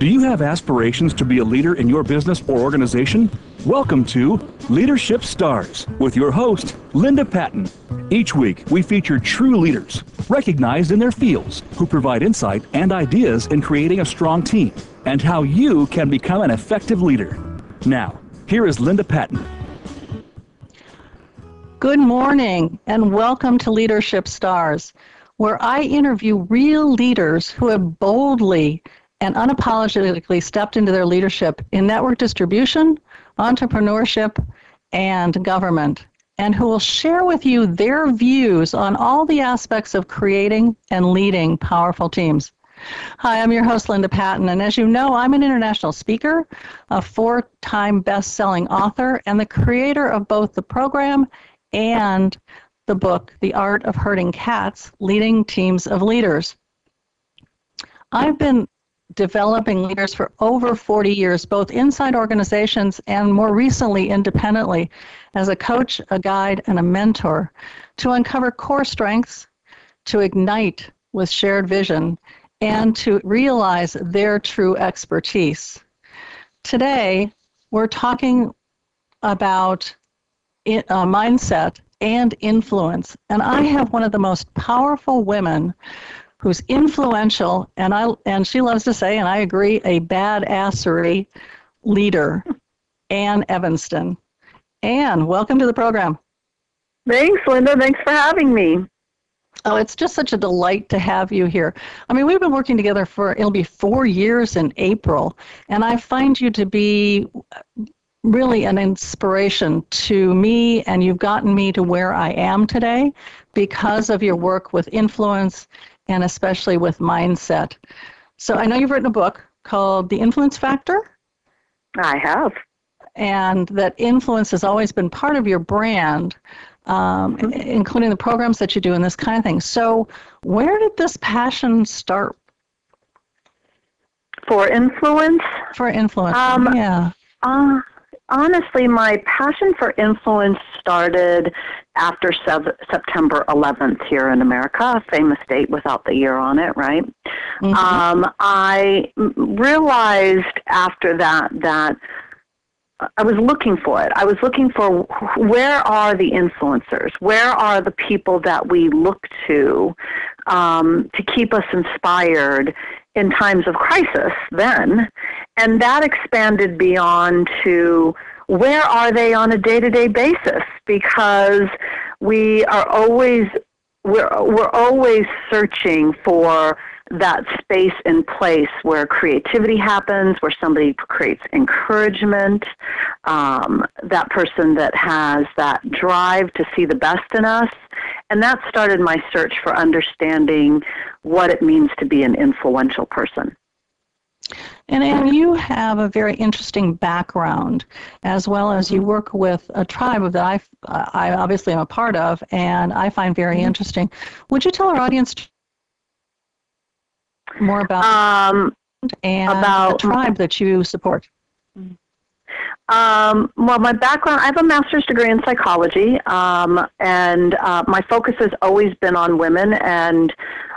Do you have aspirations to be a leader in your business or organization? Welcome to Leadership Stars with your host, Linda Patton. Each week, we feature true leaders, recognized in their fields, who provide insight and ideas in creating a strong team and how you can become an effective leader. Now, here is Linda Patton. Good morning, and welcome to Leadership Stars, where I interview real leaders who have boldly and unapologetically stepped into their leadership in network distribution, entrepreneurship, and government, and who will share with you their views on all the aspects of creating and leading powerful teams. Hi, I'm your host, Linda Patton, and as you know, I'm an international speaker, a four time best selling author, and the creator of both the program and the book, The Art of Herding Cats Leading Teams of Leaders. I've been developing leaders for over 40 years, both inside organizations and more recently independently, as a coach, a guide, and a mentor to uncover core strengths, to ignite with shared vision, and to realize their true expertise. Today, we're talking about uh, mindset and influence. And I have one of the most powerful women who's influential, and I and she loves to say, and I agree, a badassery leader, Anne Evanston. Anne, welcome to the program. Thanks, Linda. Thanks for having me. Oh, it's just such a delight to have you here. I mean, we've been working together for it'll be four years in April, and I find you to be really an inspiration to me, and you've gotten me to where I am today because of your work with influence and especially with mindset. So I know you've written a book called The Influence Factor. I have. And that influence has always been part of your brand, um, mm-hmm. including the programs that you do and this kind of thing. So, where did this passion start? For influence? For influence, um, yeah. Uh, honestly, my passion for influence started after sev- September 11th here in America, a famous date without the year on it, right? Mm-hmm. Um, I realized after that that I was looking for it. I was looking for where are the influencers? Where are the people that we look to um, to keep us inspired in times of crisis then? And that expanded beyond to where are they on a day-to-day basis because we are always we're we're always searching for that space and place where creativity happens, where somebody creates encouragement, um, that person that has that drive to see the best in us. And that started my search for understanding what it means to be an influential person. And Ann, you have a very interesting background, as well as you work with a tribe that I, I obviously am a part of, and I find very mm-hmm. interesting. Would you tell our audience more about um, and about the tribe that you support? Um, well, my background, I have a master's degree in psychology, um, and uh, my focus has always been on women and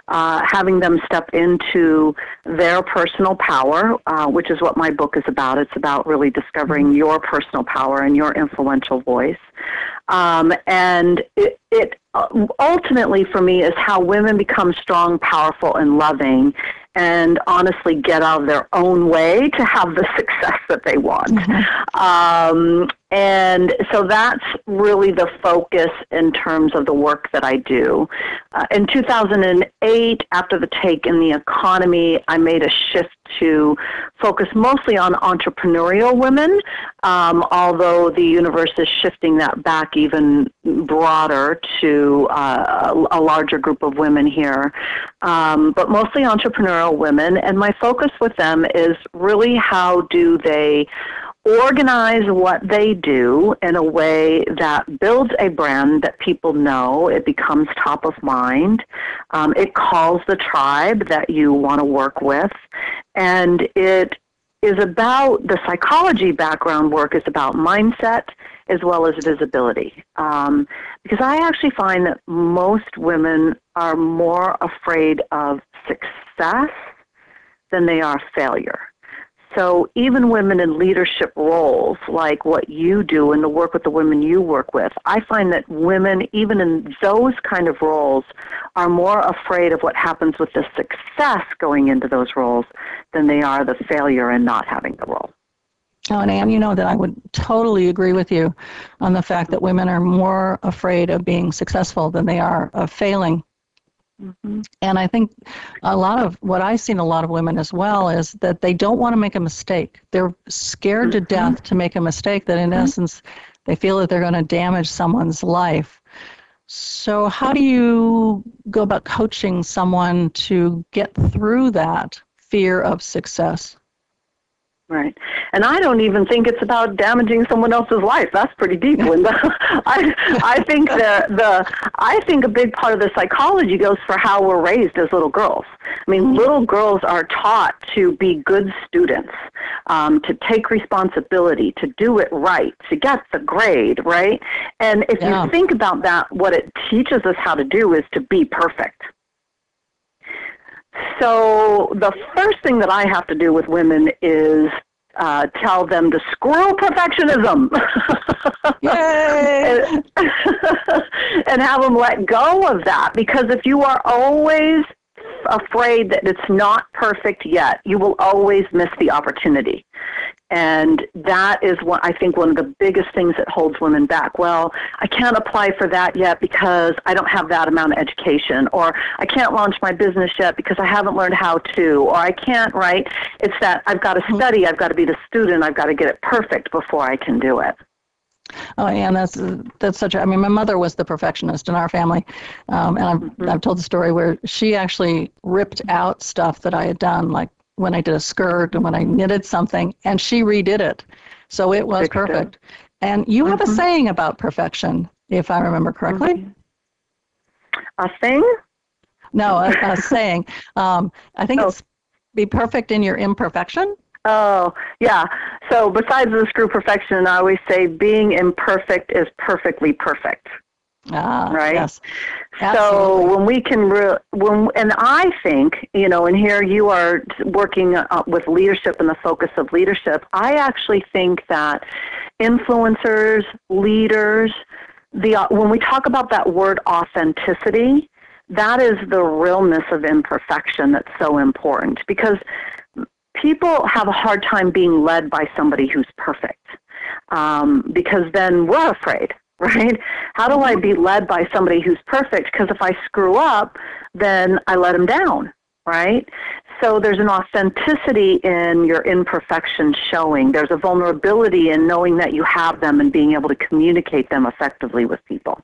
uh, having them step into their personal power, uh, which is what my book is about. It's about really discovering mm-hmm. your personal power and your influential voice. Um, and it, it ultimately, for me, is how women become strong, powerful, and loving and honestly get out of their own way to have the success that they want. Mm-hmm. Um, and so that's really the focus in terms of the work that I do. Uh, in 2008, after the take in the economy, I made a shift to focus mostly on entrepreneurial women, um, although the universe is shifting that back even broader to uh, a larger group of women here. Um, but mostly entrepreneurial women, and my focus with them is really how do they organize what they do in a way that builds a brand that people know. It becomes top of mind. Um, it calls the tribe that you want to work with. And it is about the psychology background work is about mindset as well as visibility. Um, because I actually find that most women are more afraid of success than they are failure. So even women in leadership roles, like what you do and the work with the women you work with, I find that women, even in those kind of roles, are more afraid of what happens with the success going into those roles than they are the failure in not having the role. Oh, and Anne, you know that I would totally agree with you on the fact that women are more afraid of being successful than they are of failing. Mm-hmm. And I think a lot of what I've seen a lot of women as well is that they don't want to make a mistake. They're scared mm-hmm. to death to make a mistake that in mm-hmm. essence they feel that they're going to damage someone's life. So, how do you go about coaching someone to get through that fear of success? Right. And I don't even think it's about damaging someone else's life. That's pretty deep, Linda. I I think the the I think a big part of the psychology goes for how we're raised as little girls. I mean, little girls are taught to be good students, um, to take responsibility, to do it right, to get the grade, right? And if yeah. you think about that, what it teaches us how to do is to be perfect. So the first thing that I have to do with women is uh, tell them to screw perfectionism and, and have them let go of that because if you are always afraid that it's not perfect yet, you will always miss the opportunity. And that is what I think one of the biggest things that holds women back. Well, I can't apply for that yet because I don't have that amount of education, or I can't launch my business yet because I haven't learned how to, or I can't, right? It's that I've got to mm-hmm. study, I've got to be the student, I've got to get it perfect before I can do it. Oh, yeah, and that's that's such. A, I mean, my mother was the perfectionist in our family, um, and I've mm-hmm. I've told the story where she actually ripped out stuff that I had done, like when I did a skirt and when I knitted something, and she redid it. So it was perfect. And you have mm-hmm. a saying about perfection, if I remember correctly. Mm-hmm. A thing? No, a, a saying. Um, I think oh. it's be perfect in your imperfection. Oh, yeah. So besides the screw perfection, I always say being imperfect is perfectly perfect. Ah, right. Yes. So when we can, re- when and I think you know, and here you are working uh, with leadership and the focus of leadership. I actually think that influencers, leaders, the uh, when we talk about that word authenticity, that is the realness of imperfection that's so important because people have a hard time being led by somebody who's perfect um, because then we're afraid right? How do I be led by somebody who's perfect? Because if I screw up, then I let them down, right? So there's an authenticity in your imperfections showing. There's a vulnerability in knowing that you have them and being able to communicate them effectively with people.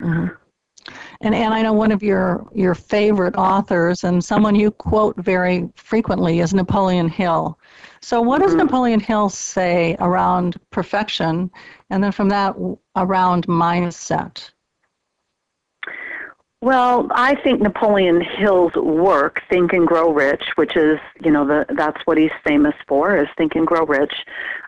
Mm-hmm. And and I know one of your your favorite authors and someone you quote very frequently is Napoleon Hill. So what does mm-hmm. Napoleon Hill say around perfection and then from that around mindset? Well, I think Napoleon Hill's work, Think and Grow Rich, which is, you know, the, that's what he's famous for, is Think and Grow Rich.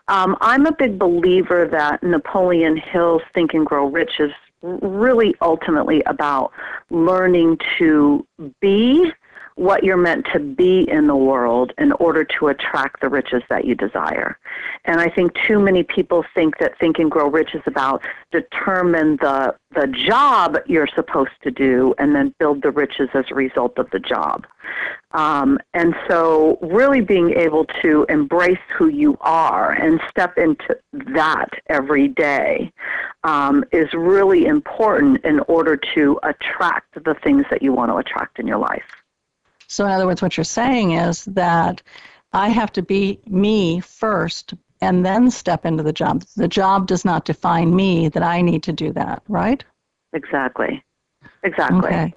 Um, I'm a big believer that Napoleon Hill's Think and Grow Rich is really ultimately about learning to be what you're meant to be in the world in order to attract the riches that you desire. And I think too many people think that Think and Grow Rich is about determine the the job you're supposed to do and then build the riches as a result of the job. Um, and so, really being able to embrace who you are and step into that every day um, is really important in order to attract the things that you want to attract in your life. So, in other words, what you're saying is that I have to be me first and then step into the job. The job does not define me, that I need to do that, right? Exactly. Exactly. Okay.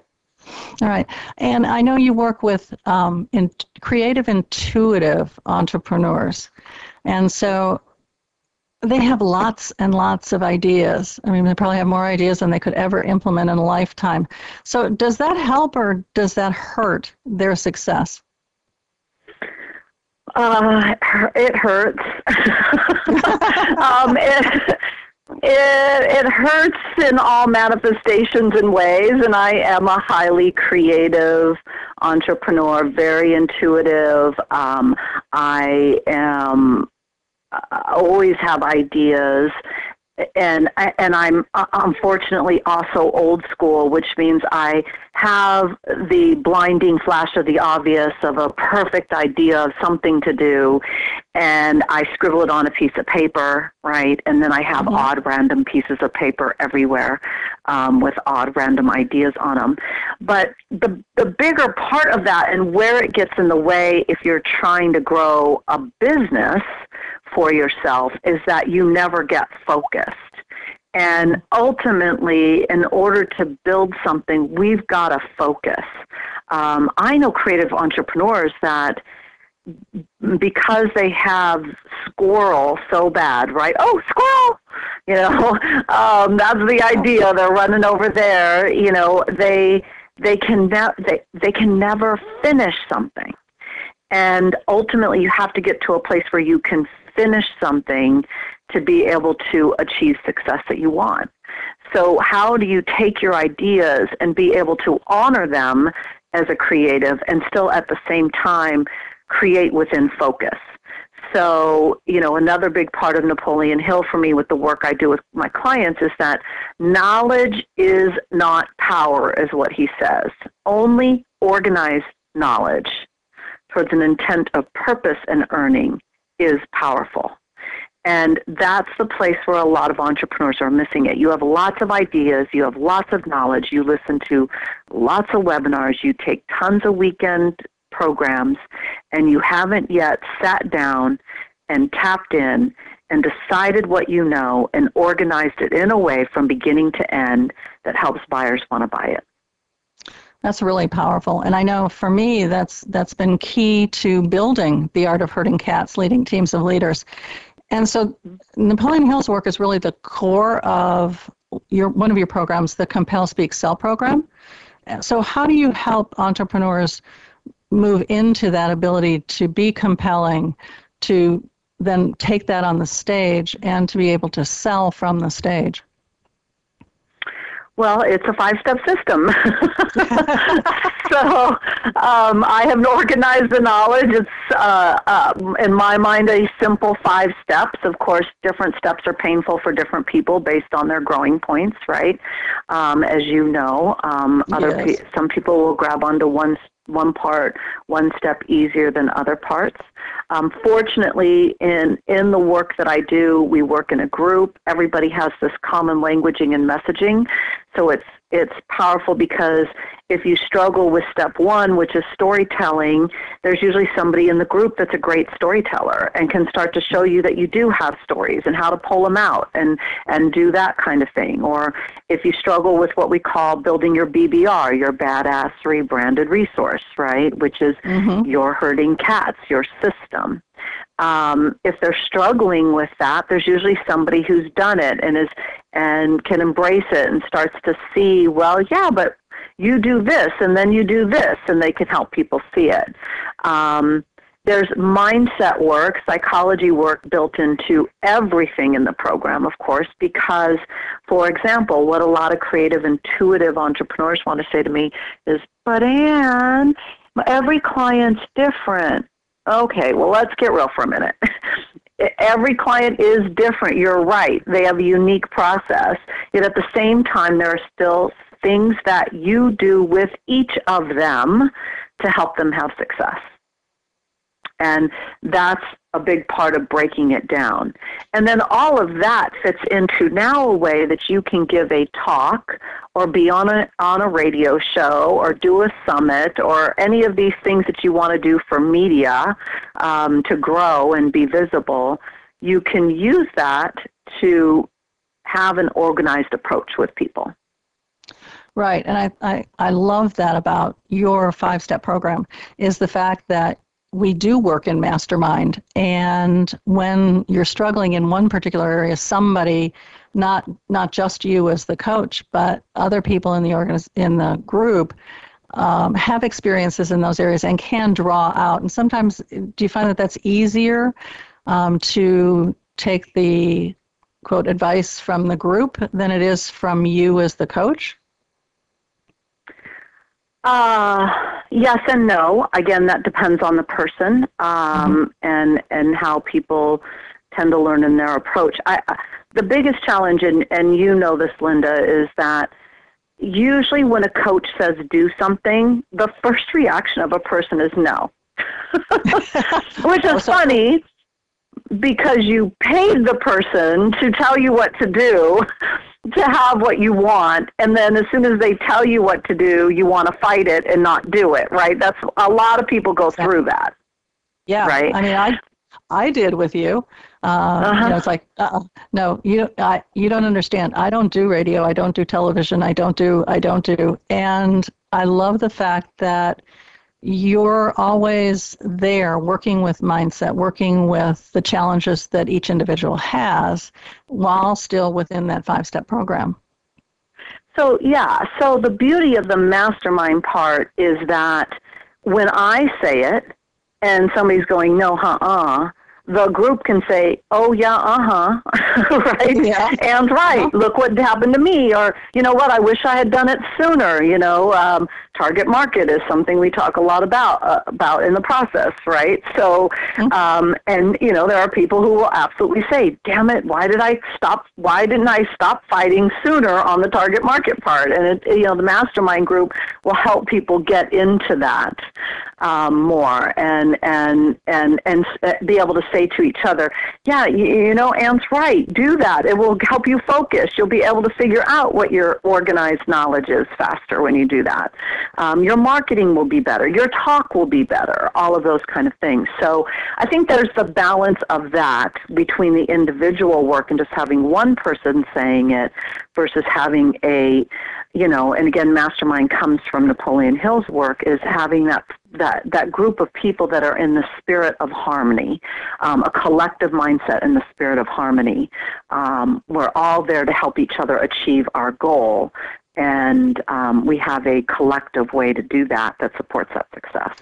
All right. And I know you work with um, in creative, intuitive entrepreneurs. And so they have lots and lots of ideas. I mean, they probably have more ideas than they could ever implement in a lifetime. So, does that help or does that hurt their success? Uh, it hurts. um, it, it, it hurts in all manifestations and ways, and I am a highly creative entrepreneur, very intuitive. Um, I am I always have ideas and and I'm uh, unfortunately also old school, which means I have the blinding flash of the obvious of a perfect idea of something to do, and I scribble it on a piece of paper, right? And then I have mm-hmm. odd random pieces of paper everywhere um, with odd random ideas on them. But the the bigger part of that and where it gets in the way if you're trying to grow a business for yourself is that you never get focused. And ultimately, in order to build something, we've got to focus. Um, I know creative entrepreneurs that because they have squirrel so bad, right? Oh, squirrel! You know, um, that's the idea. They're running over there. You know, they they can ne- they they can never finish something, and ultimately, you have to get to a place where you can finish something to be able to achieve success that you want. So, how do you take your ideas and be able to honor them as a creative and still at the same time create within focus? So, you know, another big part of Napoleon Hill for me with the work I do with my clients is that knowledge is not power, is what he says. Only organized knowledge towards an intent of purpose and earning is powerful. And that's the place where a lot of entrepreneurs are missing it. You have lots of ideas, you have lots of knowledge, you listen to lots of webinars, you take tons of weekend programs, and you haven't yet sat down and tapped in and decided what you know and organized it in a way from beginning to end that helps buyers want to buy it. That's really powerful. And I know for me that's that's been key to building the art of herding cats, leading teams of leaders. And so Napoleon Hill's work is really the core of your one of your programs, the Compel Speak Sell program. So how do you help entrepreneurs move into that ability to be compelling, to then take that on the stage and to be able to sell from the stage? Well, it's a five step system. so um, I have organized the knowledge. It's, uh, uh, in my mind, a simple five steps. Of course, different steps are painful for different people based on their growing points, right? Um, as you know, um, other yes. pe- some people will grab onto one one part one step easier than other parts. Um, fortunately, in in the work that I do, we work in a group. Everybody has this common languaging and messaging, so it's it's powerful because if you struggle with step one, which is storytelling, there's usually somebody in the group that's a great storyteller and can start to show you that you do have stories and how to pull them out and, and do that kind of thing. Or if you struggle with what we call building your BBR, your badass rebranded resource, right? Which is mm-hmm. your herding cats, your system um, if they're struggling with that, there's usually somebody who's done it and is and can embrace it and starts to see, well, yeah, but you do this and then you do this, and they can help people see it. Um, there's mindset work, psychology work built into everything in the program, of course, because, for example, what a lot of creative, intuitive entrepreneurs want to say to me is, but Anne, every client's different. Okay, well, let's get real for a minute. Every client is different. You're right. They have a unique process. Yet at the same time, there are still things that you do with each of them to help them have success. And that's a big part of breaking it down. And then all of that fits into now a way that you can give a talk or be on a, on a radio show or do a summit or any of these things that you want to do for media um, to grow and be visible. You can use that to have an organized approach with people. Right, and I, I, I love that about your five step program is the fact that we do work in mastermind. And when you're struggling in one particular area, somebody, not not just you as the coach, but other people in the organiz- in the group, um, have experiences in those areas and can draw out. And sometimes, do you find that that's easier um, to take the quote advice from the group than it is from you as the coach? Uh, yes and no. Again, that depends on the person um, mm-hmm. and and how people tend to learn in their approach. I, the biggest challenge, and, and you know this, Linda, is that usually when a coach says do something, the first reaction of a person is no. Which is funny because you paid the person to tell you what to do to have what you want and then as soon as they tell you what to do you want to fight it and not do it right? That's a lot of people go through that. Yeah. Right? I mean i i did with you. Uh, uh-huh. you know, it's like uh no you I, you don't understand. I don't do radio. I don't do television. I don't do i don't do and i love the fact that you're always there working with mindset, working with the challenges that each individual has while still within that five step program. So, yeah, so the beauty of the mastermind part is that when I say it and somebody's going, no, uh uh, the group can say, "Oh yeah, uh huh," right? Yeah. And right. Uh-huh. Look what happened to me, or you know what? I wish I had done it sooner. You know, um, target market is something we talk a lot about uh, about in the process, right? So, mm-hmm. um, and you know, there are people who will absolutely say, "Damn it, why did I stop? Why didn't I stop fighting sooner on the target market part?" And it, you know, the mastermind group will help people get into that um, more and and and and uh, be able to say to each other, "Yeah, you, you know, Anne's right. Do that. It will help you focus. You'll be able to figure out what your organized knowledge is faster when you do that." Um, your marketing will be better. Your talk will be better. All of those kind of things. So I think there's the balance of that between the individual work and just having one person saying it versus having a, you know, and again, mastermind comes from Napoleon Hill's work is having that that that group of people that are in the spirit of harmony, um, a collective mindset in the spirit of harmony. Um, we're all there to help each other achieve our goal, and um, we have a collective way to do that that supports that success.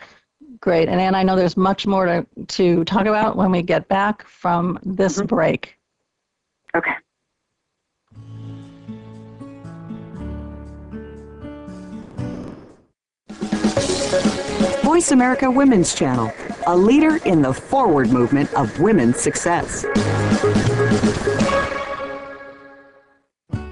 Great. And Anne, I know there's much more to, to talk about when we get back from this mm-hmm. break. Okay. Voice America Women's Channel, a leader in the forward movement of women's success.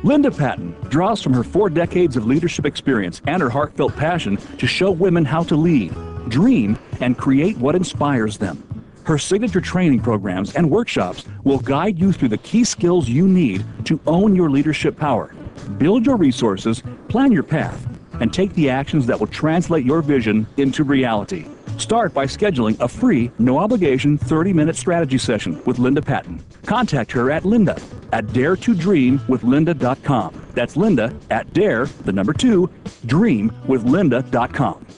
Linda Patton draws from her four decades of leadership experience and her heartfelt passion to show women how to lead, dream, and create what inspires them. Her signature training programs and workshops will guide you through the key skills you need to own your leadership power, build your resources, plan your path, and take the actions that will translate your vision into reality. Start by scheduling a free, no obligation 30 minute strategy session with Linda Patton. Contact her at linda at dare to dream with daretodreamwithlinda.com. That's linda at dare, the number two, dream with dreamwithlinda.com.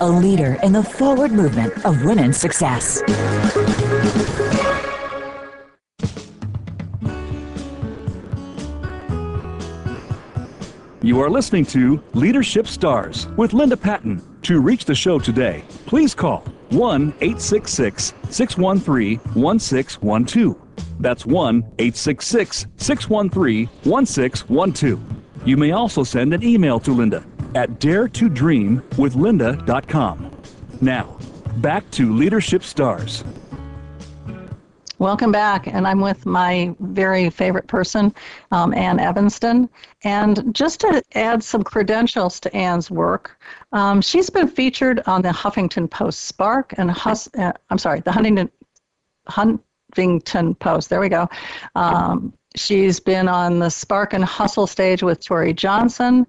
a leader in the forward movement of women's success. You are listening to Leadership Stars with Linda Patton. To reach the show today, please call 1 866 613 1612. That's 1 866 613 1612. You may also send an email to Linda at daretodreamwithlinda.com. Now, back to Leadership Stars. Welcome back, and I'm with my very favorite person, um, Ann Evanston. And just to add some credentials to Ann's work, um, she's been featured on the Huffington Post Spark and Hus- uh, I'm sorry, the Huntington Huffington Post. There we go. Um, she's been on the Spark and Hustle stage with Tory Johnson,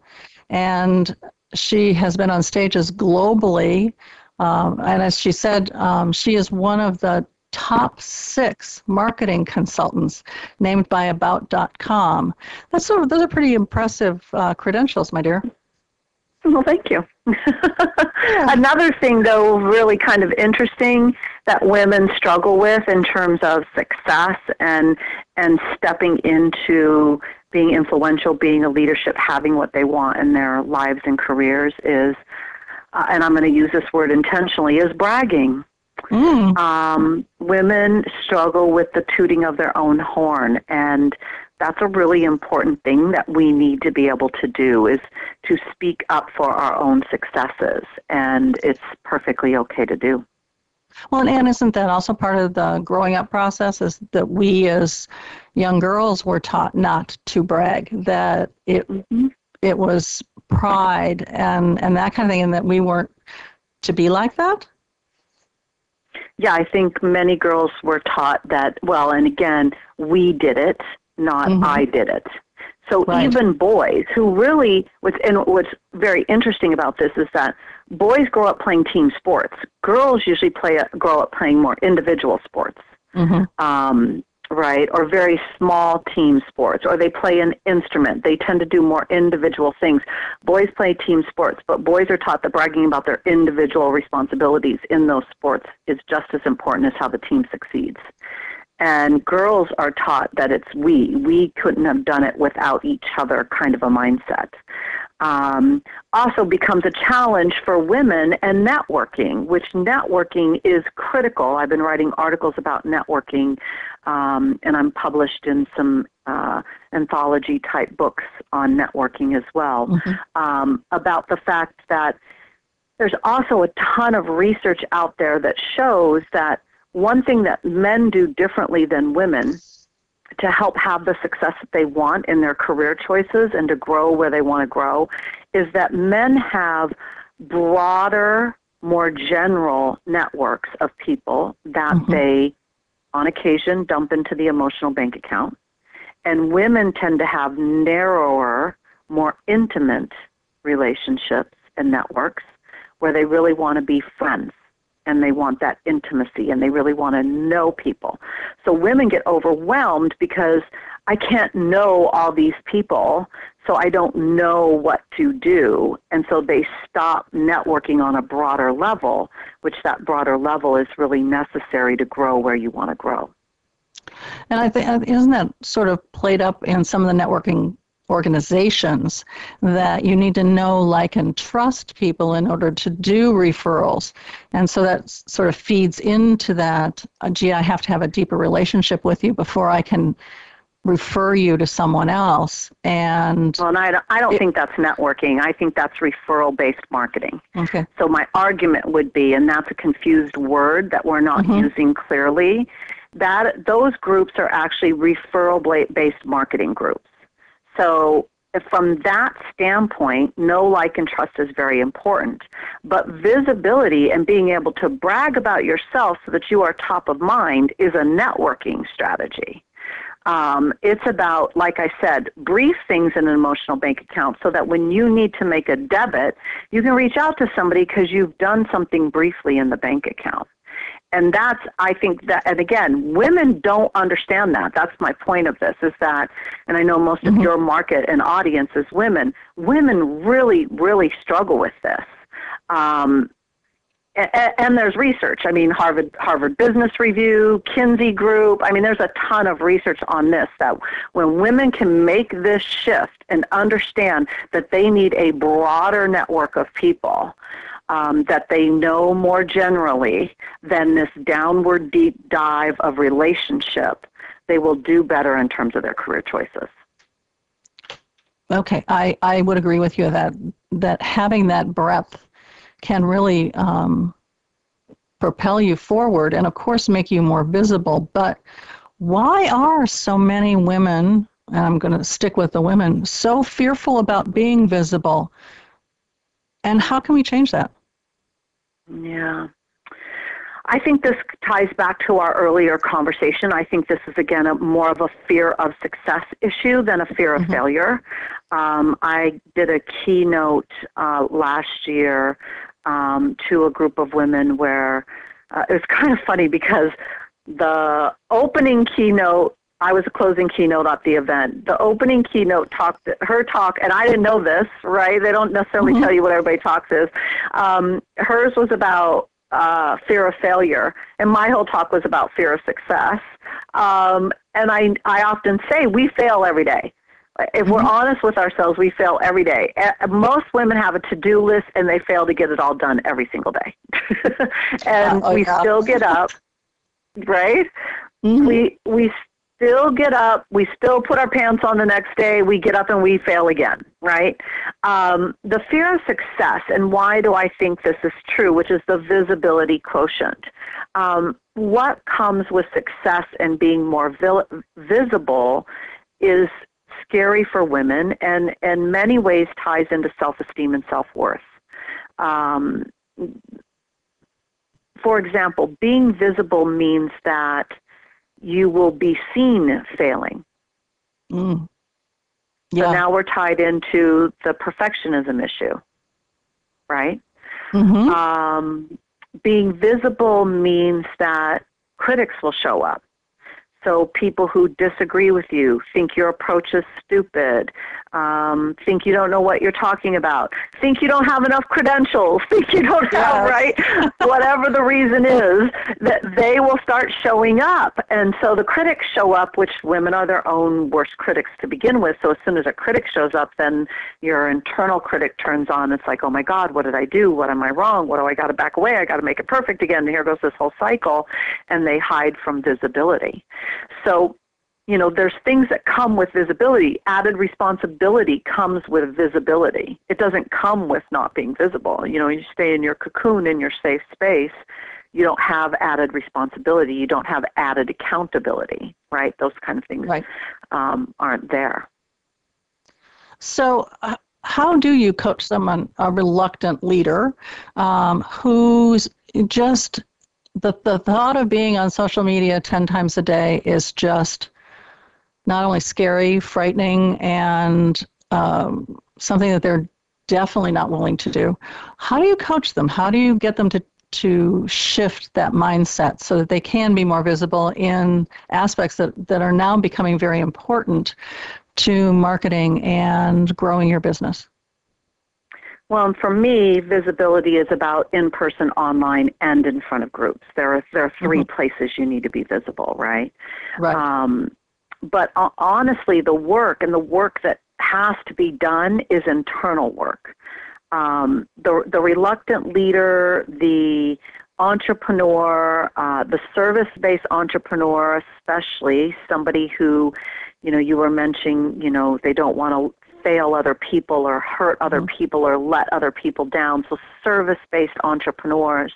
and she has been on stages globally. Um, and as she said, um, she is one of the top six marketing consultants named by About.com. That's sort of, those are pretty impressive uh, credentials, my dear. Well, thank you. Another thing, though, really kind of interesting that women struggle with in terms of success and and stepping into being influential, being a leadership, having what they want in their lives and careers is, uh, and I'm going to use this word intentionally, is bragging. Mm. Um, women struggle with the tooting of their own horn, and that's a really important thing that we need to be able to do is to speak up for our own successes, and it's perfectly okay to do. Well, and isn't that also part of the growing up process? Is that we as young girls were taught not to brag, that it it was pride and and that kind of thing, and that we weren't to be like that. Yeah, I think many girls were taught that. Well, and again, we did it, not mm-hmm. I did it. So right. even boys who really, what's, and what's very interesting about this is that boys grow up playing team sports. Girls usually play grow up playing more individual sports, mm-hmm. um, right? Or very small team sports, or they play an instrument. They tend to do more individual things. Boys play team sports, but boys are taught that bragging about their individual responsibilities in those sports is just as important as how the team succeeds and girls are taught that it's we. We couldn't have done it without each other kind of a mindset. Um, also becomes a challenge for women and networking, which networking is critical. I've been writing articles about networking, um, and I'm published in some uh, anthology type books on networking as well, mm-hmm. um, about the fact that there's also a ton of research out there that shows that one thing that men do differently than women to help have the success that they want in their career choices and to grow where they want to grow is that men have broader, more general networks of people that mm-hmm. they, on occasion, dump into the emotional bank account. And women tend to have narrower, more intimate relationships and networks where they really want to be friends and they want that intimacy and they really want to know people. So women get overwhelmed because I can't know all these people, so I don't know what to do. And so they stop networking on a broader level, which that broader level is really necessary to grow where you want to grow. And I think isn't that sort of played up in some of the networking organizations that you need to know, like, and trust people in order to do referrals. And so that sort of feeds into that, uh, gee, I have to have a deeper relationship with you before I can refer you to someone else. And well, and I don't, I don't it, think that's networking. I think that's referral based marketing. Okay. So my argument would be, and that's a confused word that we're not mm-hmm. using clearly, that those groups are actually referral based marketing groups. So from that standpoint, know, like, and trust is very important. But visibility and being able to brag about yourself so that you are top of mind is a networking strategy. Um, it's about, like I said, brief things in an emotional bank account so that when you need to make a debit, you can reach out to somebody because you've done something briefly in the bank account and that's i think that and again women don't understand that. That's my point of this is that and i know most mm-hmm. of your market and audience is women. Women really really struggle with this. Um, and, and there's research. I mean harvard harvard business review kinsey group. I mean there's a ton of research on this that when women can make this shift and understand that they need a broader network of people um, that they know more generally than this downward deep dive of relationship, they will do better in terms of their career choices. Okay, I, I would agree with you that that having that breadth can really um, propel you forward and, of course, make you more visible. But why are so many women, and I'm going to stick with the women, so fearful about being visible? And how can we change that? Yeah. I think this ties back to our earlier conversation. I think this is again a, more of a fear of success issue than a fear of mm-hmm. failure. Um, I did a keynote uh, last year um, to a group of women where uh, it was kind of funny because the opening keynote I was a closing keynote at the event. The opening keynote talked, her talk, and I didn't know this, right? They don't necessarily mm-hmm. tell you what everybody talks is. Um, hers was about uh, fear of failure, and my whole talk was about fear of success. Um, and I, I often say we fail every day. If mm-hmm. we're honest with ourselves, we fail every day. Most women have a to-do list, and they fail to get it all done every single day. and oh, we yeah. still get up, right? Mm-hmm. We we still get up, we still put our pants on the next day, we get up and we fail again, right? Um, the fear of success, and why do I think this is true, which is the visibility quotient. Um, what comes with success and being more vi- visible is scary for women and in many ways ties into self-esteem and self-worth. Um, for example, being visible means that you will be seen failing. Mm. Yeah. So now we're tied into the perfectionism issue, right? Mm-hmm. Um, being visible means that critics will show up. So people who disagree with you think your approach is stupid, um, think you don't know what you're talking about, think you don't have enough credentials, think you don't have, right? Whatever the reason is, that they will start showing up. And so the critics show up, which women are their own worst critics to begin with. So as soon as a critic shows up, then your internal critic turns on. It's like, oh my God, what did I do? What am I wrong? What do I got to back away? I got to make it perfect again. And here goes this whole cycle. And they hide from visibility. So you know, there's things that come with visibility. Added responsibility comes with visibility. It doesn't come with not being visible. You know, you stay in your cocoon in your safe space. You don't have added responsibility. You don't have added accountability, right? Those kind of things right. um, aren't there. So, uh, how do you coach someone, a reluctant leader, um, who's just the, the thought of being on social media 10 times a day is just not only scary, frightening, and um, something that they're definitely not willing to do. How do you coach them? How do you get them to to shift that mindset so that they can be more visible in aspects that, that are now becoming very important to marketing and growing your business? Well, for me, visibility is about in person, online, and in front of groups. There are there are 3 mm-hmm. places you need to be visible, right? Right. Um, but uh, honestly, the work and the work that has to be done is internal work. Um, the, the reluctant leader, the entrepreneur, uh, the service-based entrepreneur, especially somebody who, you know, you were mentioning, you know, they don't want to fail other people or hurt other mm-hmm. people or let other people down. So service-based entrepreneurs,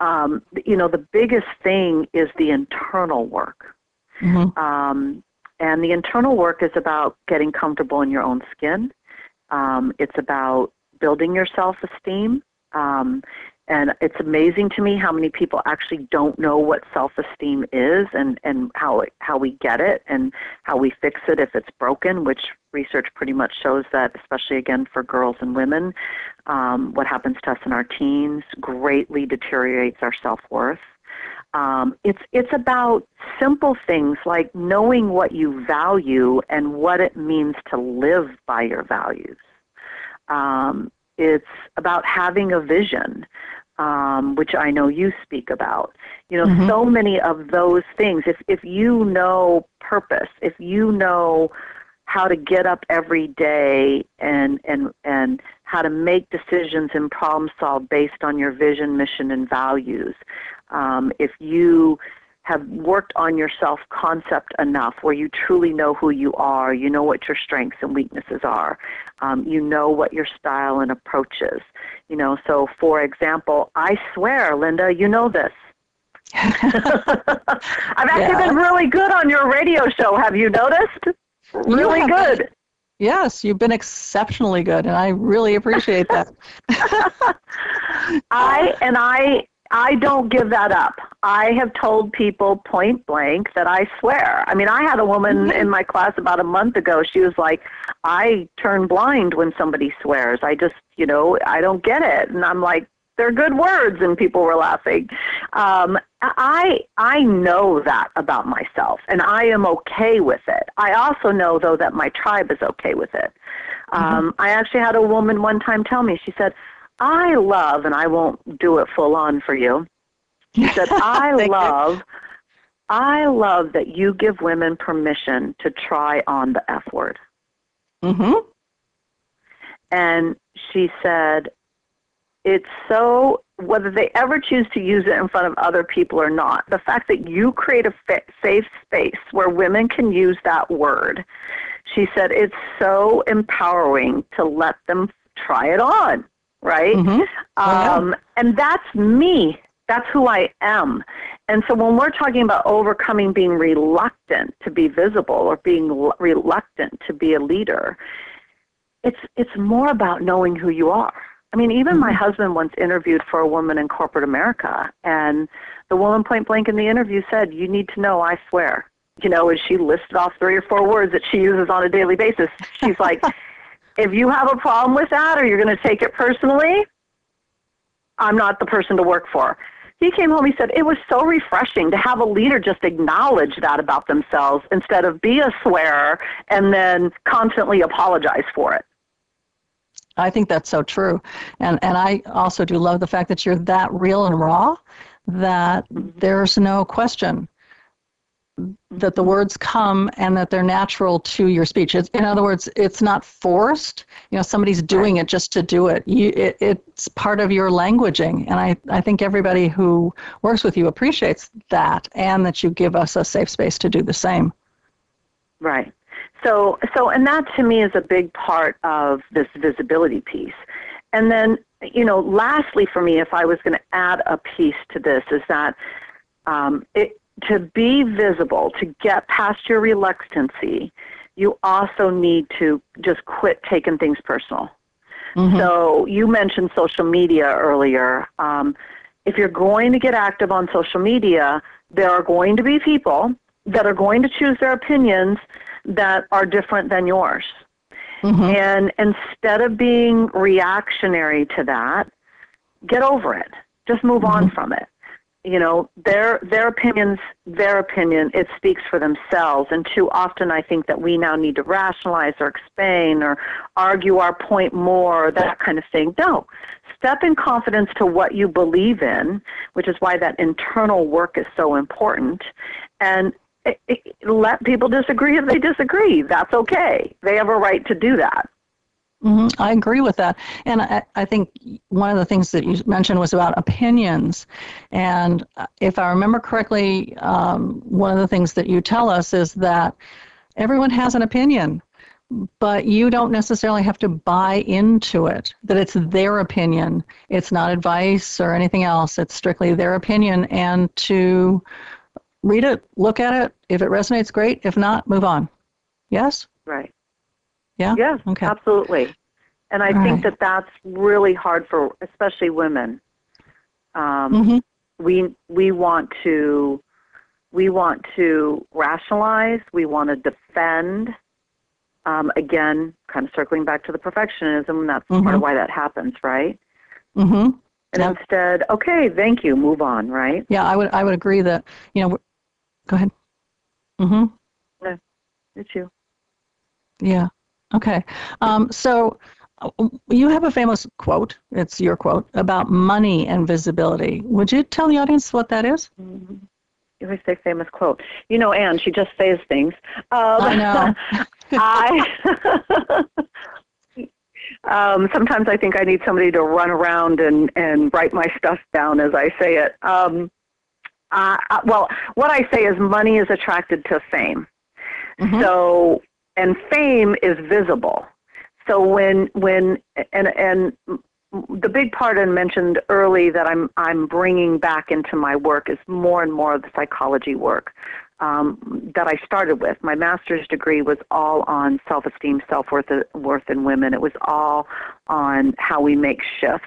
um, you know, the biggest thing is the internal work. Mm-hmm. Um, and the internal work is about getting comfortable in your own skin. Um, it's about building your self esteem. Um, and it's amazing to me how many people actually don't know what self esteem is and, and how, it, how we get it and how we fix it if it's broken, which research pretty much shows that, especially again for girls and women, um, what happens to us in our teens greatly deteriorates our self worth. Um, it's it's about simple things like knowing what you value and what it means to live by your values. Um, it's about having a vision, um, which I know you speak about. You know, mm-hmm. so many of those things. If if you know purpose, if you know how to get up every day and and and how to make decisions and problem solve based on your vision, mission, and values. Um, if you have worked on your self concept enough where you truly know who you are, you know what your strengths and weaknesses are, um, you know what your style and approach is, You know, so for example, I swear, Linda, you know this. I've actually Yeah. been really good on your radio show. Have you noticed? Really good. Yes, you've been exceptionally good, and I really appreciate that. I and I I don't give that up. I have told people point blank that I swear. I mean, I had a woman in my class about a month ago. She was like, "I turn blind when somebody swears. I just, you know, I don't get it." And I'm like, "They're good words," and people were laughing. Um, I I know that about myself, and I am okay with it. I also know though that my tribe is okay with it. Um, I actually had a woman one time tell me. She said, "I love," and I won't do it full on for you. She said, "I you. love." I love that you give women permission to try on the F word. Mm-hmm. And she said, it's so, whether they ever choose to use it in front of other people or not, the fact that you create a fa- safe space where women can use that word, she said, it's so empowering to let them try it on, right? hmm Oh, yeah. Um, and that's me. That's who I am. And so when we're talking about overcoming being reluctant to be visible or being l- reluctant to be a leader, it's it's more about knowing who you are. I mean, even my husband once interviewed for a woman in corporate America, and the woman point blank in the interview said, "You need to know I swear." You know, and she listed off three or four words that she uses on a daily basis. She's like, "If you have a problem with that, or you're going to take it personally, I'm not the person to work for." He came home. He said it was so refreshing to have a leader just acknowledge that about themselves instead of be a swearer and then constantly apologize for it. I think that's so true. And and I also do love the fact that you're that real and raw that mm-hmm. there's no question that the words come and that they're natural to your speech. It's, in other words, it's not forced. You know, somebody's doing it just to do it. You, it. It's part of your languaging. And I, I think everybody who works with you appreciates that and that you give us a safe space to do the same. Right. So, so, and that to me is a big part of this visibility piece. And then, you know, lastly for me, if I was going to add a piece to this, is that um, it, to be visible, to get past your reluctancy, you also need to just quit taking things personal. Mm-hmm. So you mentioned social media earlier. Um, if you're going to get active on social media, there are going to be people that are going to choose their opinions that are different than yours. Mm-hmm. And instead of being reactionary to that, get over it. Just move on mm-hmm. from it. You know, their their opinions, their opinion, it speaks for themselves. And too often I think that we now need to rationalize or explain or argue our point more, or that kind of thing. No. Step in confidence to what you believe in, which is why that internal work is so important. And it, it, let people disagree if they disagree. That's okay. They have a right to do that. Hmm I agree with that. And I, I think one of the things that you mentioned was about opinions. And if I remember correctly, um, one of the things that you tell us is that everyone has an opinion, but you don't necessarily have to buy into it, that it's their opinion. It's not advice or anything else. It's strictly their opinion. And to read it, look at it. If it resonates, great. If not, move on. Yes? Right. Yeah? Yes, Okay. absolutely. And I think that that's really hard for especially women. Um, hmm we we want to we want to rationalize. We want to defend. Um, again, kind of circling back to the perfectionism. That's part Mhm. of why that happens, right? Mm-hmm. And Yeah. instead, okay, thank you, move on, right? Yeah, I would I would agree that you know. Go ahead. Mm-hmm. No, it's you. Yeah. Okay. Um, so uh, you have a famous quote. It's your quote about money and visibility. Would you tell the audience what that is? You always say famous quote. You know, Ann, she just says things. Um, I know. I um, sometimes I think I need somebody to run around and and write my stuff down as I say it. Um, uh, well, what I say is money is attracted to fame. Mhm. So and fame is visible. So when when and and the big part I mentioned early that I'm I'm bringing back into my work is more and more of the psychology work um, that I started with. My master's degree was all on self-esteem, self-worth, worth in women. It was all on how we make shifts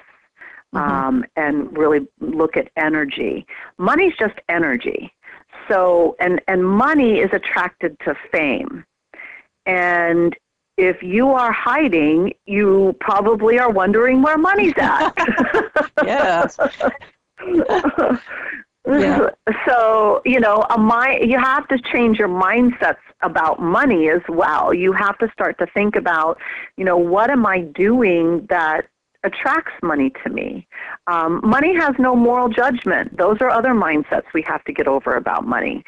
mm-hmm. um, and really look at energy. Money's just energy. So, and and money is attracted to fame, and if you are hiding, you probably are wondering where money's at. yes. Yeah. So, you know, a mind, you have to change your mindsets about money as well. You have to start to think about, you know, what am I doing that attracts money to me. Um, money has no moral judgment. Those are other mindsets we have to get over about money.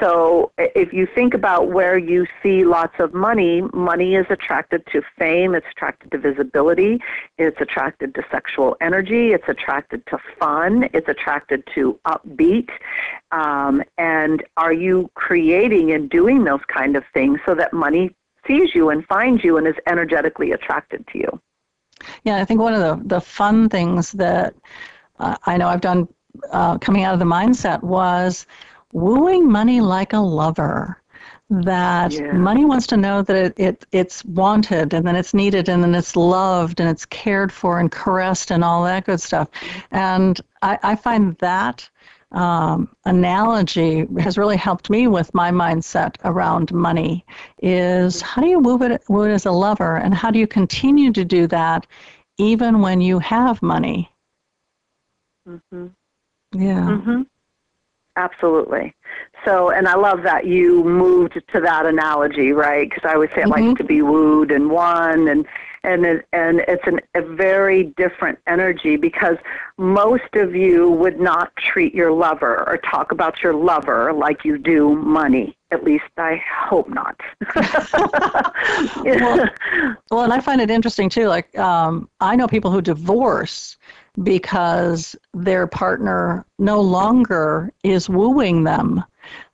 So if you think about where you see lots of money, money is attracted to fame, it's attracted to visibility, it's attracted to sexual energy, it's attracted to fun, it's attracted to upbeat. Um, and are you creating and doing those kind of things so that money sees you and finds you and is energetically attracted to you? Yeah, I think one of the, the fun things that uh, I know I've done uh, coming out of the mindset was wooing money like a lover. That yeah. money wants to know that it, it it's wanted and then it's needed and then it's loved and it's cared for and caressed and all that good stuff. And I, I find that um, analogy has really helped me with my mindset around money is how do you move it, move it as a lover and how do you continue to do that even when you have money mm-hmm. yeah mm-hmm. absolutely so and i love that you moved to that analogy right because i always say it mm-hmm. likes to be wooed and won and and it, and it's an, a very different energy because most of you would not treat your lover or talk about your lover like you do money. At least I hope not. well, well, and I find it interesting too. Like um, I know people who divorce because their partner no longer is wooing them,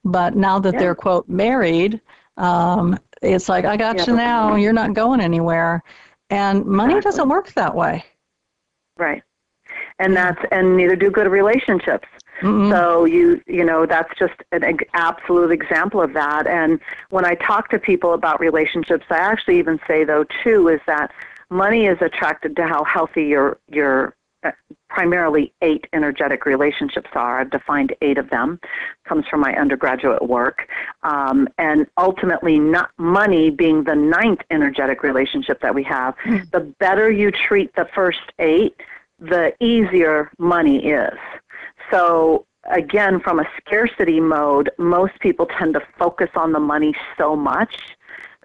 but now that yeah. they're quote married. Um, it's like I got yeah, you now. You're not going anywhere. And money exactly. doesn't work that way. Right. And that's and neither do good relationships. Mm-hmm. So you you know that's just an absolute example of that. And when I talk to people about relationships, I actually even say though too is that money is attracted to how healthy your your primarily eight energetic relationships are. I've defined eight of them. Comes from my undergraduate work, um, and ultimately, not money being the ninth energetic relationship that we have. Mm. The better you treat the first eight, the easier money is. So again, from a scarcity mode, most people tend to focus on the money so much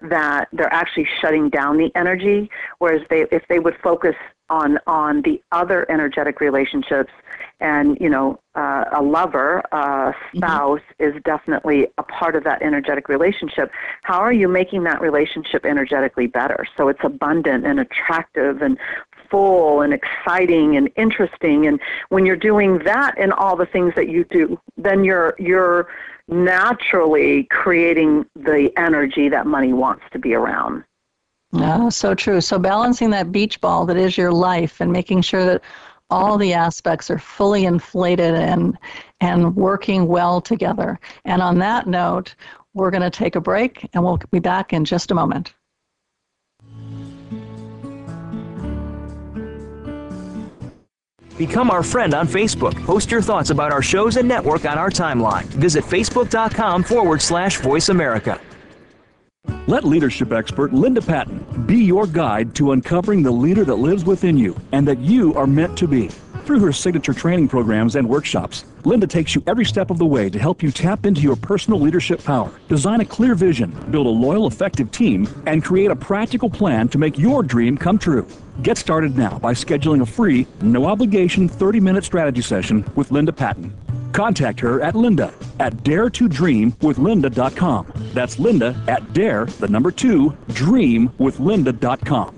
that they're actually shutting down the energy. Whereas they, if they would focus on on the other energetic relationships, and you know, uh, a lover, a mm-hmm. spouse mm-hmm. is definitely a part of that energetic relationship. How are you making that relationship energetically better so it's abundant and attractive and full and exciting and interesting? And when you're doing that in all the things that you do, then you're you're naturally creating the energy that money wants to be around. Oh, so true. So balancing that beach ball that is your life and making sure that all the aspects are fully inflated and and working well together. And on that note, we're going to take a break and we'll be back in just a moment. Become our friend on Facebook. Post your thoughts about our shows and network on our timeline. Visit facebook.com forward slash voice America. Let leadership expert Linda Patton be your guide to uncovering the leader that lives within you and that you are meant to be. Through her signature training programs and workshops, Linda takes you every step of the way to help you tap into your personal leadership power, design a clear vision, build a loyal, effective team, and create a practical plan to make your dream come true. Get started now by scheduling a free, no obligation 30 minute strategy session with Linda Patton. Contact her at linda at daretodreamwithlinda.com. That's linda at dare, the number two, dreamwithlinda.com.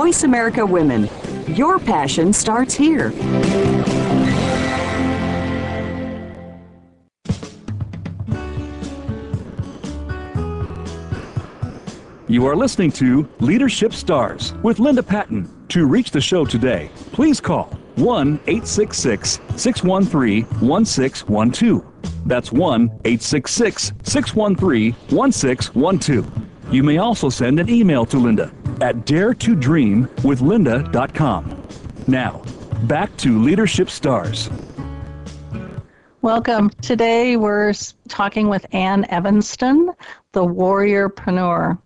Voice America Women. Your passion starts here. You are listening to Leadership Stars with Linda Patton. To reach the show today, please call 1 866 613 1612. That's 1 866 613 1612. You may also send an email to Linda at daretodreamwithlinda.com. Now, back to Leadership Stars. Welcome. Today we're talking with Ann Evanston, the warriorpreneur.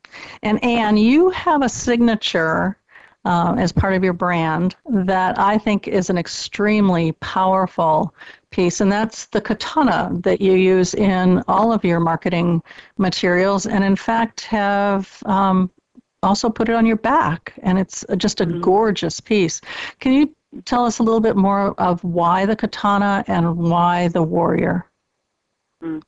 And Ann, you have a signature uh, as part of your brand that I think is an extremely powerful piece, and that's the katana that you use in all of your marketing materials, and in fact have um, also put it on your back, and it's just a mm-hmm. gorgeous piece. Can you tell us a little bit more of why the katana and why the warrior? Mm.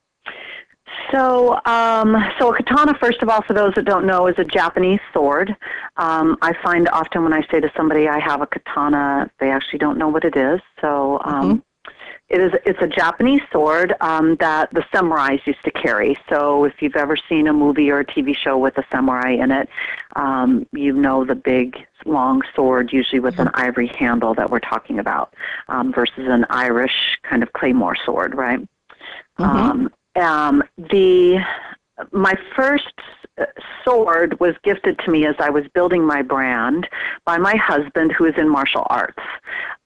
So, um, so a katana, first of all, for those that don't know, is a Japanese sword. Um, I find often when I say to somebody I have a katana, they actually don't know what it is. So, um, mm-hmm. It is. It's a Japanese sword um, that the samurais used to carry. So if you've ever seen a movie or a TV show with a samurai in it, um, you know the big long sword, usually with an ivory handle that we're talking about, um, versus an Irish kind of claymore sword, right? Mm-hmm. Um, um, the my first sword was gifted to me as I was building my brand by my husband, who is in martial arts.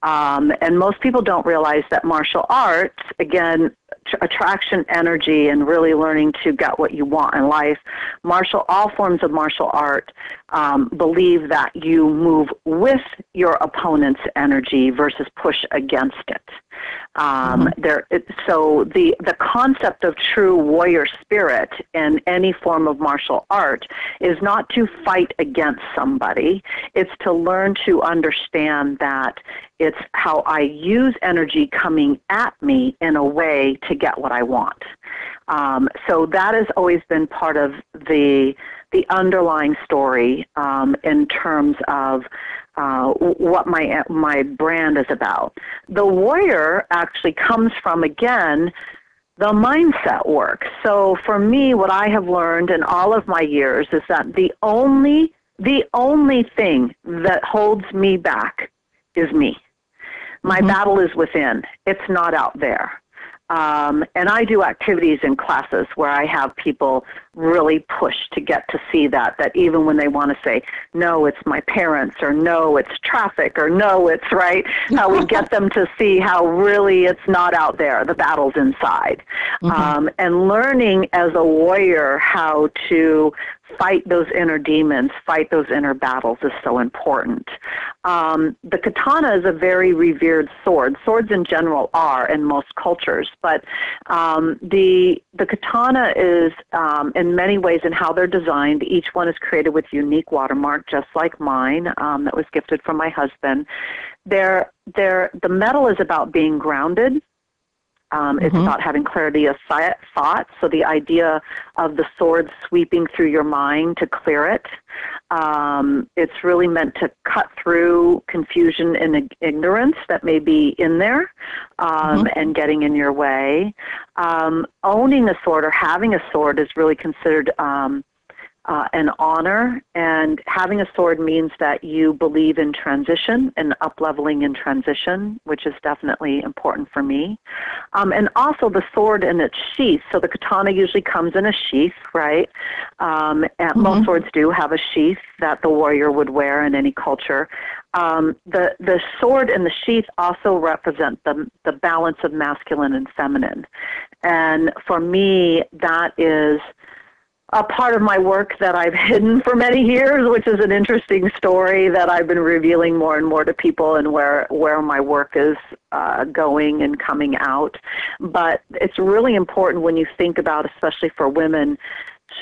Um, and most people don't realize that martial arts, again, attraction energy and really learning to get what you want in life martial all forms of martial art um, believe that you move with your opponent's energy versus push against it um, mm-hmm. there, it, so the the concept of true warrior spirit in any form of martial art is not to fight against somebody. It's to learn to understand that it's how I use energy coming at me in a way to get what I want. Um, so that has always been part of the the underlying story um, in terms of uh, what my my brand is about. The warrior actually comes from again the mindset work. So for me, what I have learned in all of my years is that the only the only thing that holds me back is me. My mm-hmm. battle is within. It's not out there. Um, and I do activities in classes where I have people really push to get to see that, that even when they want to say, no, it's my parents, or no, it's traffic, or no, it's right, how we get them to see how really it's not out there, the battle's inside. Mm-hmm. Um, and learning as a warrior how to fight those inner demons, fight those inner battles is so important. Um, the katana is a very revered sword. Swords in general are in most cultures, but um, the the katana is um, in many ways in how they're designed. Each one is created with unique watermark, just like mine, um, that was gifted from my husband. They're, they're, the metal is about being grounded um, mm-hmm. It's about having clarity of thought. So the idea of the sword sweeping through your mind to clear it. Um, it's really meant to cut through confusion and ignorance that may be in there um, mm-hmm. and getting in your way. Um, owning a sword or having a sword is really considered um, uh, an honor, and having a sword means that you believe in transition and up leveling in transition, which is definitely important for me. Um, and also the sword in its sheath. So the katana usually comes in a sheath, right? Um, and mm-hmm. Most swords do have a sheath that the warrior would wear in any culture. Um, the the sword and the sheath also represent the the balance of masculine and feminine, and for me that is a part of my work that I've hidden for many years, which is an interesting story that I've been revealing more and more to people and where, where my work is uh, going and coming out. But it's really important when you think about, especially for women,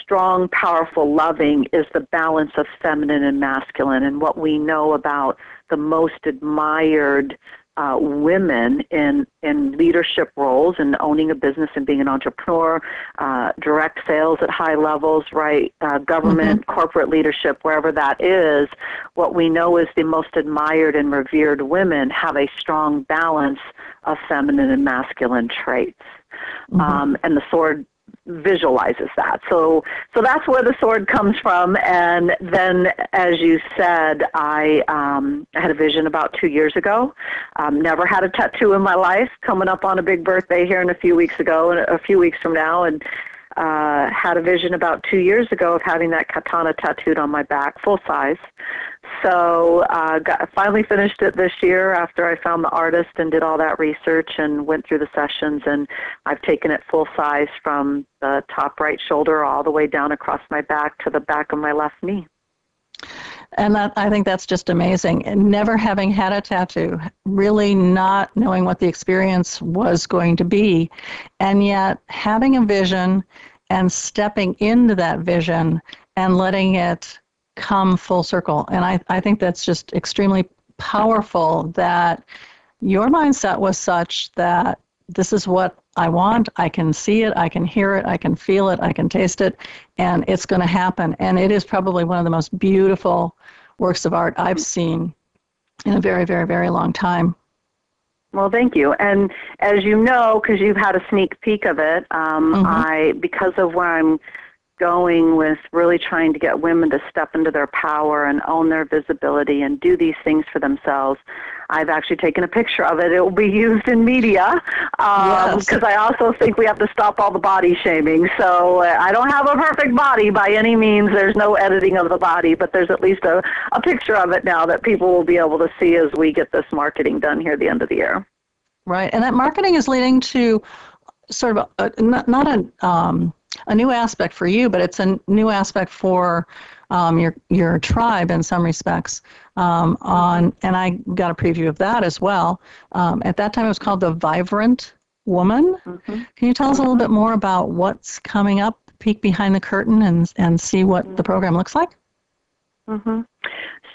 strong, powerful, loving is the balance of feminine and masculine. And what we know about the most admired uh, women in in leadership roles and owning a business and being an entrepreneur, uh, direct sales at high levels, right? Uh, government, mm-hmm. corporate leadership, wherever that is. What we know is the most admired and revered women have a strong balance of feminine and masculine traits. Mm-hmm. Um, and the sword visualizes that. So so that's where the sword comes from. And then, as you said, I um, had a vision about two years ago. Um, never had a tattoo in my life. Coming up on a big birthday here in a few weeks ago, and a few weeks from now, and uh, had a vision about two years ago of having that katana tattooed on my back, full size. So uh, finally finished it this year after I found the artist and did all that research and went through the sessions. And I've taken it full size from the top right shoulder all the way down across my back to the back of my left knee. And that, I think that's just amazing. And never having had a tattoo, really not knowing what the experience was going to be, and yet having a vision and stepping into that vision and letting it come full circle. And I, I think that's just extremely powerful that your mindset was such that this is what I want. I can see it, I can hear it, I can feel it, I can taste it, and it's going to happen. And it is probably one of the most beautiful works of art I've seen in a very, very, very long time. Well, thank you. And as you know, because you've had a sneak peek of it, um, mm-hmm. I because of where I'm going with really trying to get women to step into their power and own their visibility and do these things for themselves. I've actually taken a picture of it. It will be used in media because um, yes. I also think we have to stop all the body shaming. So uh, I don't have a perfect body by any means. There's no editing of the body, but there's at least a, a picture of it now that people will be able to see as we get this marketing done here at the end of the year. Right, and that marketing is leading to sort of a, not, not a um, a new aspect for you, but it's a new aspect for um, your your tribe in some respects. Um, on and I got a preview of that as well. Um, at that time, it was called the Vibrant Woman. Mm-hmm. Can you tell us a little bit more about what's coming up? Peek behind the curtain and and see what mm-hmm. the program looks like. Mm-hmm.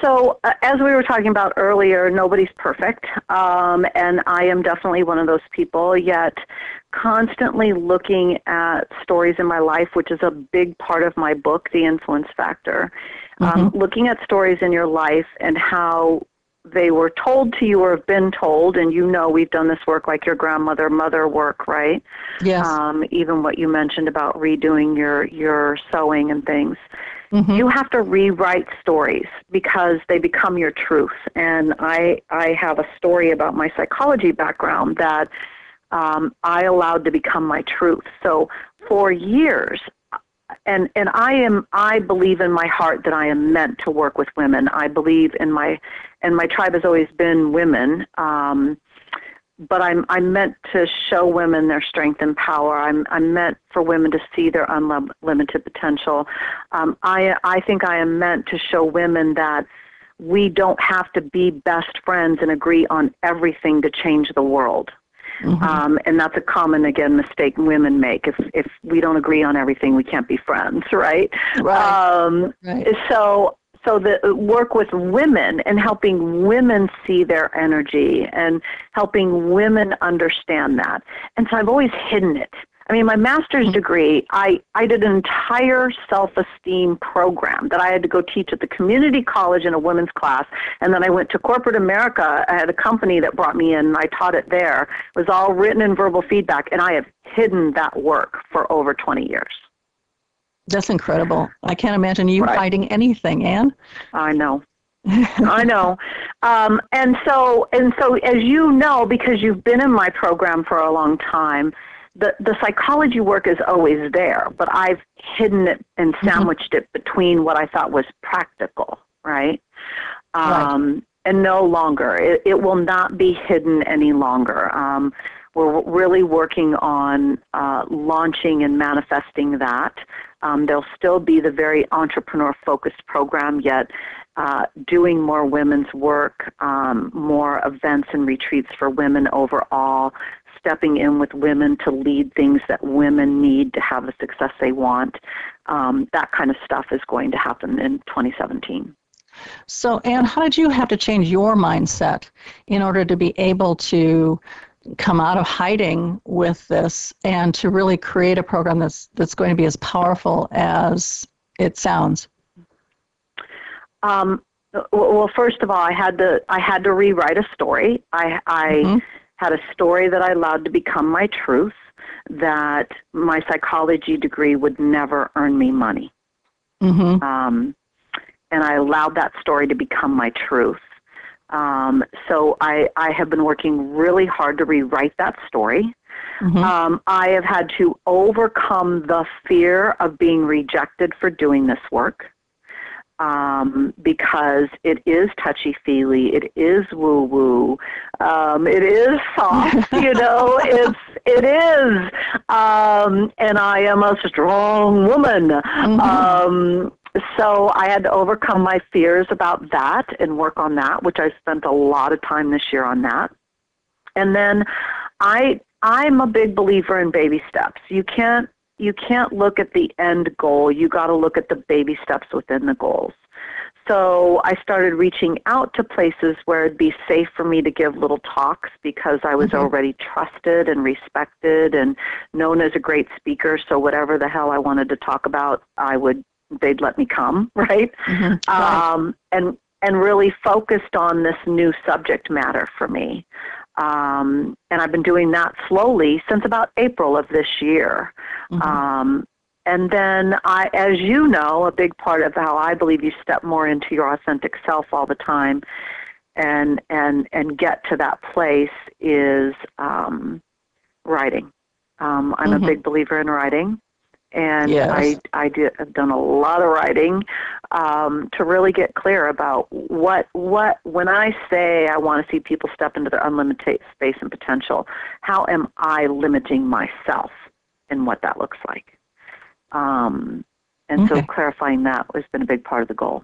So, uh, as we were talking about earlier, nobody's perfect, um, and I am definitely one of those people. Yet, constantly looking at stories in my life, which is a big part of my book, The Influence Factor. Um, mm-hmm. Um, looking at stories in your life and how they were told to you or have been told, and you know we've done this work like your grandmother, mother work, right? Yes. Um, even what you mentioned about redoing your your sewing and things. Mm-hmm. You have to rewrite stories because they become your truth. And I I have a story about my psychology background that um, I allowed to become my truth. So for years, and and I am I believe in my heart that I am meant to work with women. I believe in my and my tribe has always been women. Um, but I'm I'm meant to show women their strength and power. I'm I'm meant for women to see their unlimited potential. Um, I I think I am meant to show women that we don't have to be best friends and agree on everything to change the world. Mm-hmm. Um, and that's a common, again, mistake women make. If if we don't agree on everything, we can't be friends, right? Right. Um, right. So so the work with women and helping women see their energy and helping women understand that. And so I've always hidden it. I mean, my master's mm-hmm. degree, I, I did an entire self esteem program that I had to go teach at the community college in a women's class. And then I went to corporate America. I had a company that brought me in, and I taught it there. It was all written in verbal feedback, and I have hidden that work for over 20 years. That's incredible. I can't imagine you right. hiding anything, Ann. I know. I know. Um, and so and so as you know, because you've been in my program for a long time, the, the psychology work is always there, but I've hidden it and mm-hmm. sandwiched mm-hmm. it between what I thought was practical, right? Um, right. And no longer. It, it will not be hidden any longer. Um, we're really working on uh, launching and manifesting that Um, there'll still be the very entrepreneur focused program, yet uh, doing more women's work, um, more events and retreats for women overall, stepping in with women to lead things that women need to have the success they want. Um, that kind of stuff is going to happen in 2017. So, Ann, how did you have to change your mindset in order to be able to come out of hiding with this and to really create a program that's that's going to be as powerful as it sounds? Um, well, first of all, I had to I had to rewrite a story. I I mm-hmm. had a story that I allowed to become my truth. That my psychology degree would never earn me money. Mm-hmm. Um, and I allowed that story to become my truth. Um, so I, I have been working really hard to rewrite that story. Mm-hmm. Um, I have had to overcome the fear of being rejected for doing this work um, because it is touchy feely, it is woo woo, um, it is soft, you know, it's it is, um, and I am a strong woman. Mm-hmm. Um, so I had to overcome my fears about that and work on that, which I spent a lot of time this year on that. And then I I'm a big believer in baby steps. You can't you can't look at the end goal. You got to look at the baby steps within the goals. So I started reaching out to places where it'd be safe for me to give little talks because I was mm-hmm. already trusted and respected and known as a great speaker. So whatever the hell I wanted to talk about, I would they'd let me come, right? Mm-hmm. Um, and and really focused on this new subject matter for me. Um, and I've been doing that slowly since about April of this year. Mm-hmm. Um, and then I, as you know, a big part of how I believe you step more into your authentic self all the time and and and get to that place is um, writing. Um, I'm mm-hmm. a big believer in writing and yes. I I did have done a lot of writing um, to really get clear about what what when I say I want to see people step into their unlimited space and potential, how am I limiting myself and what that looks like, um, and okay. so clarifying that has been a big part of the goal.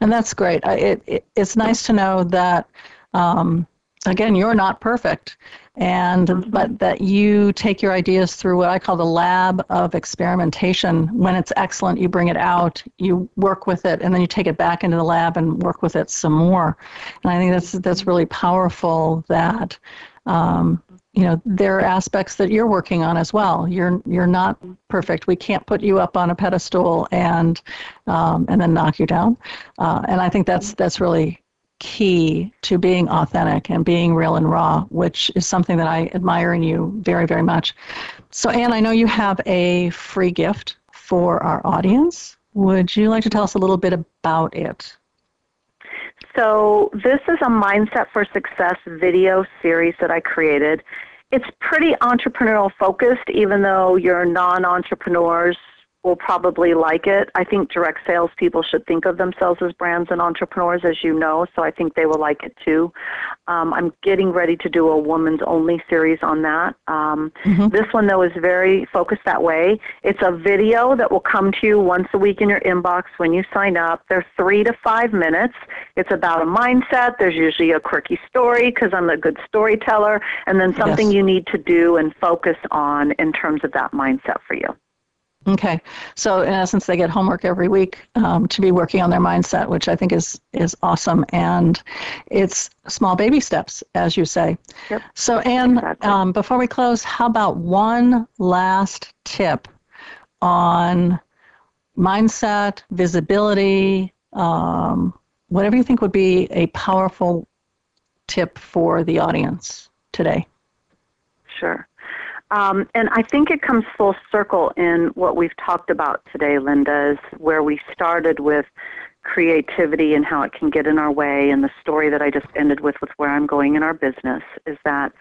And that's great. It, it it's nice to know that. Um, again, you're not perfect, and mm-hmm. but that you take your ideas through what I call the lab of experimentation. When it's excellent, you bring it out, you work with it, and then you take it back into the lab and work with it some more. And I think that's that's really powerful. That um, you know there are aspects that you're working on as well. You're you're not perfect. We can't put you up on a pedestal and um, and then knock you down. Uh, and I think that's that's really key to being authentic and being real and raw, which is something that I admire in you very, very much. So, Ann, I know you have a free gift for our audience. Would you like to tell us a little bit about it? So, this is a Mindset for Success video series that I created. It's pretty entrepreneurial focused, even though you're non entrepreneurs will probably like it. I think direct sales people should think of themselves as brands and entrepreneurs, as you know, so I think they will like it too. Um, I'm getting ready to do a woman's only series on that. Um, mm-hmm. This one, though, is very focused that way. It's a video that will come to you once a week in your inbox when you sign up. They're three to five minutes. It's about a mindset. There's usually a quirky story because I'm a good storyteller, and then something yes. you need to do and focus on in terms of that mindset for you. Okay, so in essence, they get homework every week um, to be working on their mindset, which I think is is awesome, and it's small baby steps, as you say. Yep. So, Ann, exactly. um, before we close, how about one last tip on mindset, visibility, um, whatever you think would be a powerful tip for the audience today? Sure. Um, and I think it comes full circle in what we've talked about today, Linda, is where we started with creativity and how it can get in our way, and the story that I just ended with, with where I'm going in our business, is that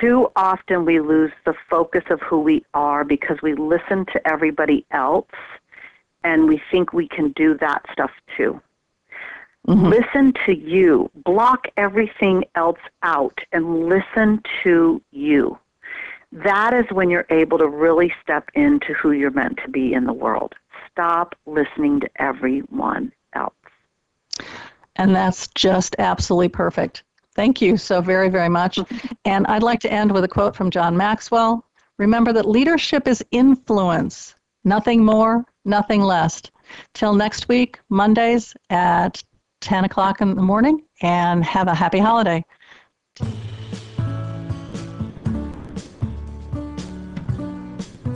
too often we lose the focus of who we are because we listen to everybody else and we think we can do that stuff too. Mm-hmm. Listen to you. Block everything else out and listen to you that is when you're able to really step into who you're meant to be in the world. Stop listening to everyone else. And that's just absolutely perfect. Thank you so very, very much. And I'd like to end with a quote from John Maxwell. Remember that leadership is influence, nothing more, nothing less. Till next week, Mondays at 10 o'clock in the morning, and have a happy holiday.